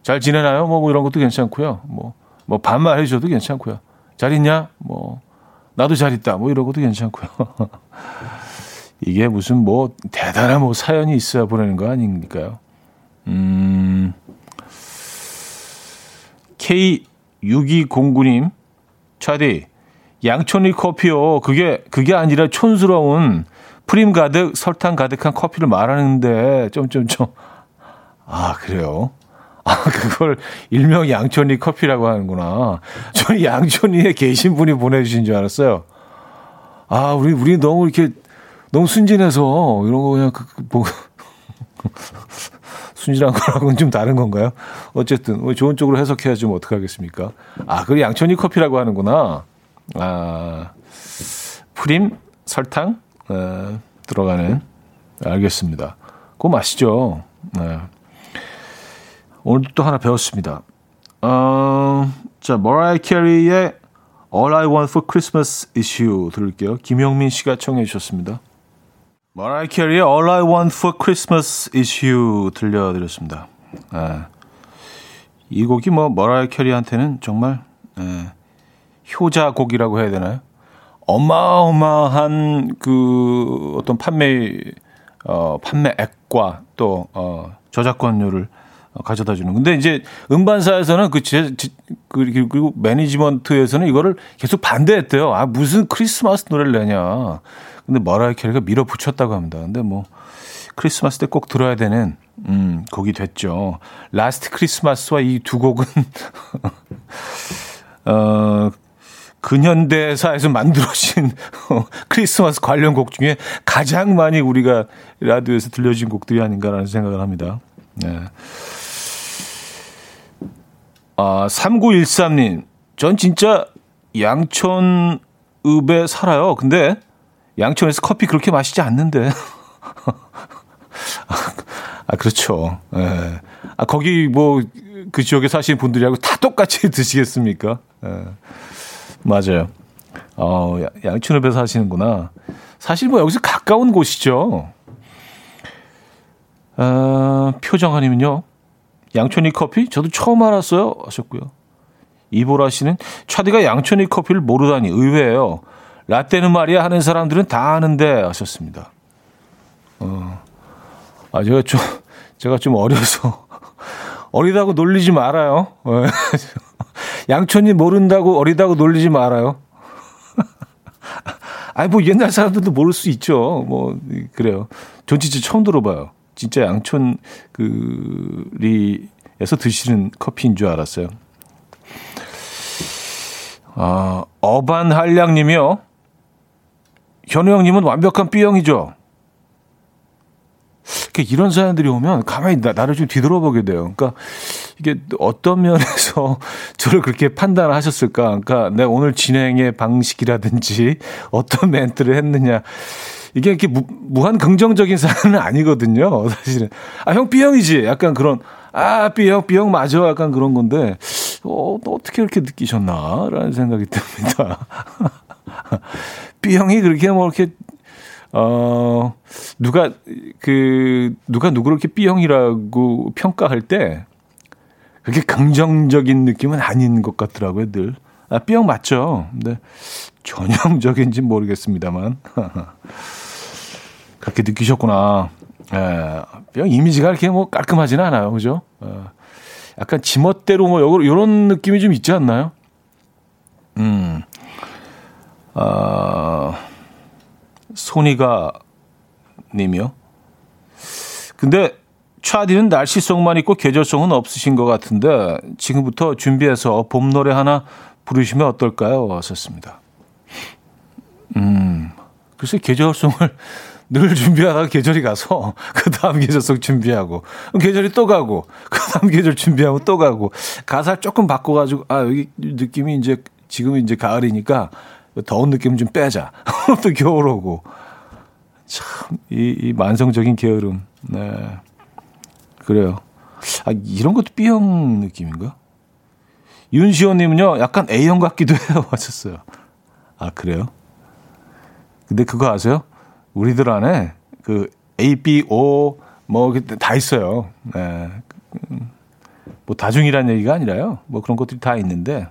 잘 지내나요? 뭐, 뭐 이런 것도 괜찮고요. 뭐, 뭐, 반말 해줘도 괜찮고요. 잘 있냐? 뭐, 나도 잘 있다. 뭐, 이런 것도 괜찮고요. 이게 무슨 뭐 대단한 뭐 사연이 있어야 보내는 거 아닙니까요? 음, K6209님, 차디, 양촌리 커피요. 그게, 그게 아니라 촌스러운 프림 가득, 설탕 가득한 커피를 말하는데, 점점점. 아, 그래요? 아, 그걸 일명 양촌리 커피라고 하는구나. 저는 양촌리에 계신 분이 보내주신 줄 알았어요. 아, 우리, 우리 너무 이렇게 너무 순진해서 이런 거 그냥 그, 그뭐 순진한 거랑은 좀 다른 건가요? 어쨌든 뭐 좋은 쪽으로 해석해야지 좀 어떡하겠습니까? 아, 그걸 양천이 커피라고 하는구나. 아, 프림, 설탕 에, 들어가는 알겠습니다. 그거 맛있죠. 네. 오늘도 또 하나 배웠습니다. 어, 자, 머라이 캐리의 All I Want for Christmas is You 들을게요. 김영민 씨가 청해 주셨습니다. 마라이 캐리의 All I Want for Christmas is You 들려드렸습니다. 네. 이 곡이 뭐 머라이 캐리한테는 정말 예, 효자 곡이라고 해야 되나요? 어마어마한 그 어떤 판매 어 판매액과 또 어 저작권료를 가져다 주는. 근데 이제 음반사에서는 그, 제, 그, 그리고 매니지먼트에서는 이거를 계속 반대했대요. 아, 무슨 크리스마스 노래를 내냐. 근데 머라이 캐리가 밀어붙였다고 합니다. 근데 뭐, 크리스마스 때 꼭 들어야 되는, 음, 곡이 됐죠. Last Christmas와 이 두 곡은, 어, 근현대사에서 만들어진 크리스마스 관련 곡 중에 가장 많이 우리가 라디오에서 들려진 곡들이 아닌가라는 생각을 합니다. 네. 아, 3913님. 전 진짜 양천읍에 살아요. 근데 양천에서 커피 그렇게 마시지 않는데. 아, 그렇죠. 예. 네. 아, 거기 뭐 그 지역에 사시는 분들이하고 다 똑같이 드시겠습니까? 예. 네. 맞아요. 어, 양천읍에 사시는구나. 사실 뭐 여기서 가까운 곳이죠. 어, 표정하님은요. 양천이 커피? 저도 처음 알았어요. 하셨고요. 이보라 씨는 차디가 양천이 커피를 모르다니 의외예요. 라떼는 말이야 하는 사람들은 다 아는데 하셨습니다. 어, 아, 제가 좀, 제가 좀 어려서. 어리다고 놀리지 말아요. 어. 양천이 모른다고 어리다고 놀리지 말아요. 아니, 뭐 옛날 사람들도 모를 수 있죠. 뭐, 그래요. 전 진짜 처음 들어봐요. 진짜 양촌 그리에서 드시는 커피인 줄 알았어요. 아, 어반 한량님이요. 현우 형님은 완벽한 B형이죠. 이런 사연들이 오면 가만히 나, 나를 좀 뒤돌아보게 돼요. 그러니까 이게 어떤 면에서 저를 그렇게 판단을 하셨을까? 그러니까 내가 오늘 진행의 방식이라든지 어떤 멘트를 했느냐. 이게 이렇게 무, 무한 긍정적인 사연은 아니거든요. 사실은. 아, 형 B형이지. 약간 그런, 아, B형, B형 맞아. 약간 그런 건데, 어, 어떻게 그렇게 느끼셨나? 라는 생각이 듭니다. B형이 그렇게 뭐 이렇게, 어, 누가, 그, 누가 누구를 이렇게 B형이라고 평가할 때, 그렇게 긍정적인 느낌은 아닌 것 같더라고요, 늘. 아, B형 맞죠. 근데 전형적인지 모르겠습니다만. 그렇게 느끼셨구나. 예, 그냥 이미지가 이렇게 뭐 깔끔하지는 않아요. 그죠? 예, 약간 지멋대로 뭐 요런 느낌이 좀 있지 않나요? 음. 아, 소니가 님이요. 근데 차디는 날씨성만 있고 계절성은 없으신 것 같은데 지금부터 준비해서 봄 노래 하나 부르시면 어떨까요? 하셨습니다. 음, 글쎄 계절성을 늘 준비하다가 계절이 가서 그 다음 계절성 준비하고 계절이 또 가고 그 다음 계절 준비하고 또 가고 가사 조금 바꿔가지고 아 여기 느낌이 이제 지금은 이제 가을이니까 더운 느낌 좀 빼자. 또 겨울 오고. 참이 이 만성적인 게으름. 네. 그래요. 아 이런 것도 B형 느낌인가 윤시호님은요 약간 A형 같기도 해요 하셨어요 아 그래요 근데 그거 아세요? 우리들 안에 그 A, B, O 뭐 다 있어요. 네. 뭐 다중이라는 얘기가 아니라요. 뭐 그런 것들이 다 있는데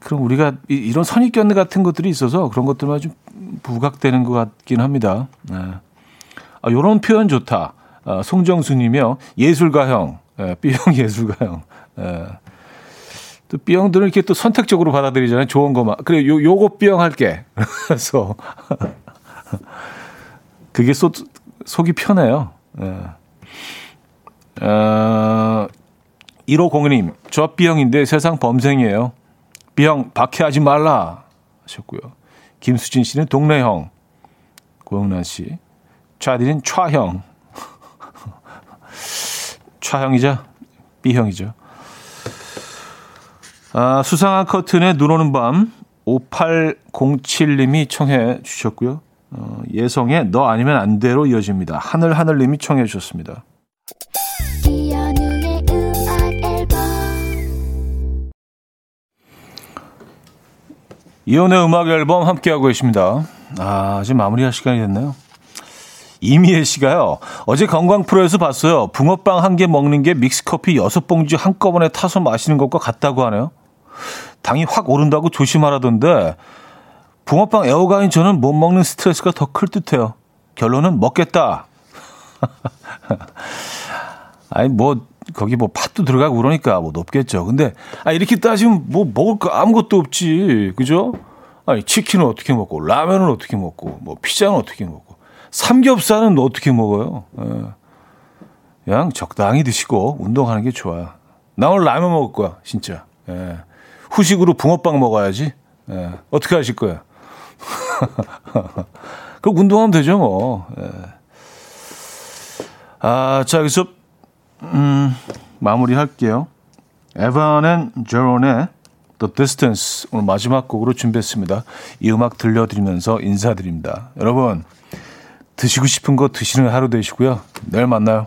그럼 우리가 이, 런 선입견 같은 것들이 있어서 그런 것들만 좀 부각되는 것 같긴 합니다. 네. 아, 요런 표현 좋다. 아, 송정수님이요. 예술가형. 예, B형 예술가형. 예. 또 B형들은 이렇게 또 선택적으로 받아들이잖아요. 좋은 거만. 그래, 요, 요거 B형 할게. 그래서. 그게 속, 속이 편해요. 예. 어, 1501님, 저 B형인데 세상 범생이에요. B형, 박해하지 말라. 하셨고요. 김수진 씨는 동네형. 고영란 씨. 차디는 차형. 차형이죠? B형이죠. 아, 수상한 커튼에 눈 오는 밤 5807님이 청해 주셨고요. 어, 예성의 너 아니면 안 돼로 이어집니다. 하늘 하늘님이 청해 주셨습니다. 이혼의 음악 앨범 함께하고 계십니다. 아, 이제 마무리할 시간이 됐네요. 이미애 씨가요. 어제 건강 프로에서 봤어요. 붕어빵 한 개 먹는 게 믹스커피 여섯 봉지 한꺼번에 타서 마시는 것과 같다고 하네요. 당이 확 오른다고 조심하라던데 붕어빵 애호가인 저는 못 먹는 스트레스가 더 클 듯해요. 결론은 먹겠다. 아니 뭐 거기 뭐 팥도 들어가고 그러니까 뭐 높겠죠. 근데 아 이렇게 따지면 뭐 먹을 거 아무것도 없지. 그죠? 아니 치킨은 어떻게 먹고 라면은 어떻게 먹고 뭐 피자는 어떻게 먹고 삼겹살은 어떻게 먹어요? 예. 그냥 적당히 드시고 운동하는 게 좋아요. 나 오늘 라면 먹을 거야, 진짜. 예. 후식으로 붕어빵 먹어야지. 예. 어떻게 하실 거예요? 그 운동하면 되죠, 뭐. 예. 아, 자, 여기서, 음, 마무리 할게요. Evan and Jaron의 The Distance 오늘 마지막 곡으로 준비했습니다. 이 음악 들려드리면서 인사드립니다. 여러분, 드시고 싶은 거 드시는 하루 되시고요. 내일 만나요.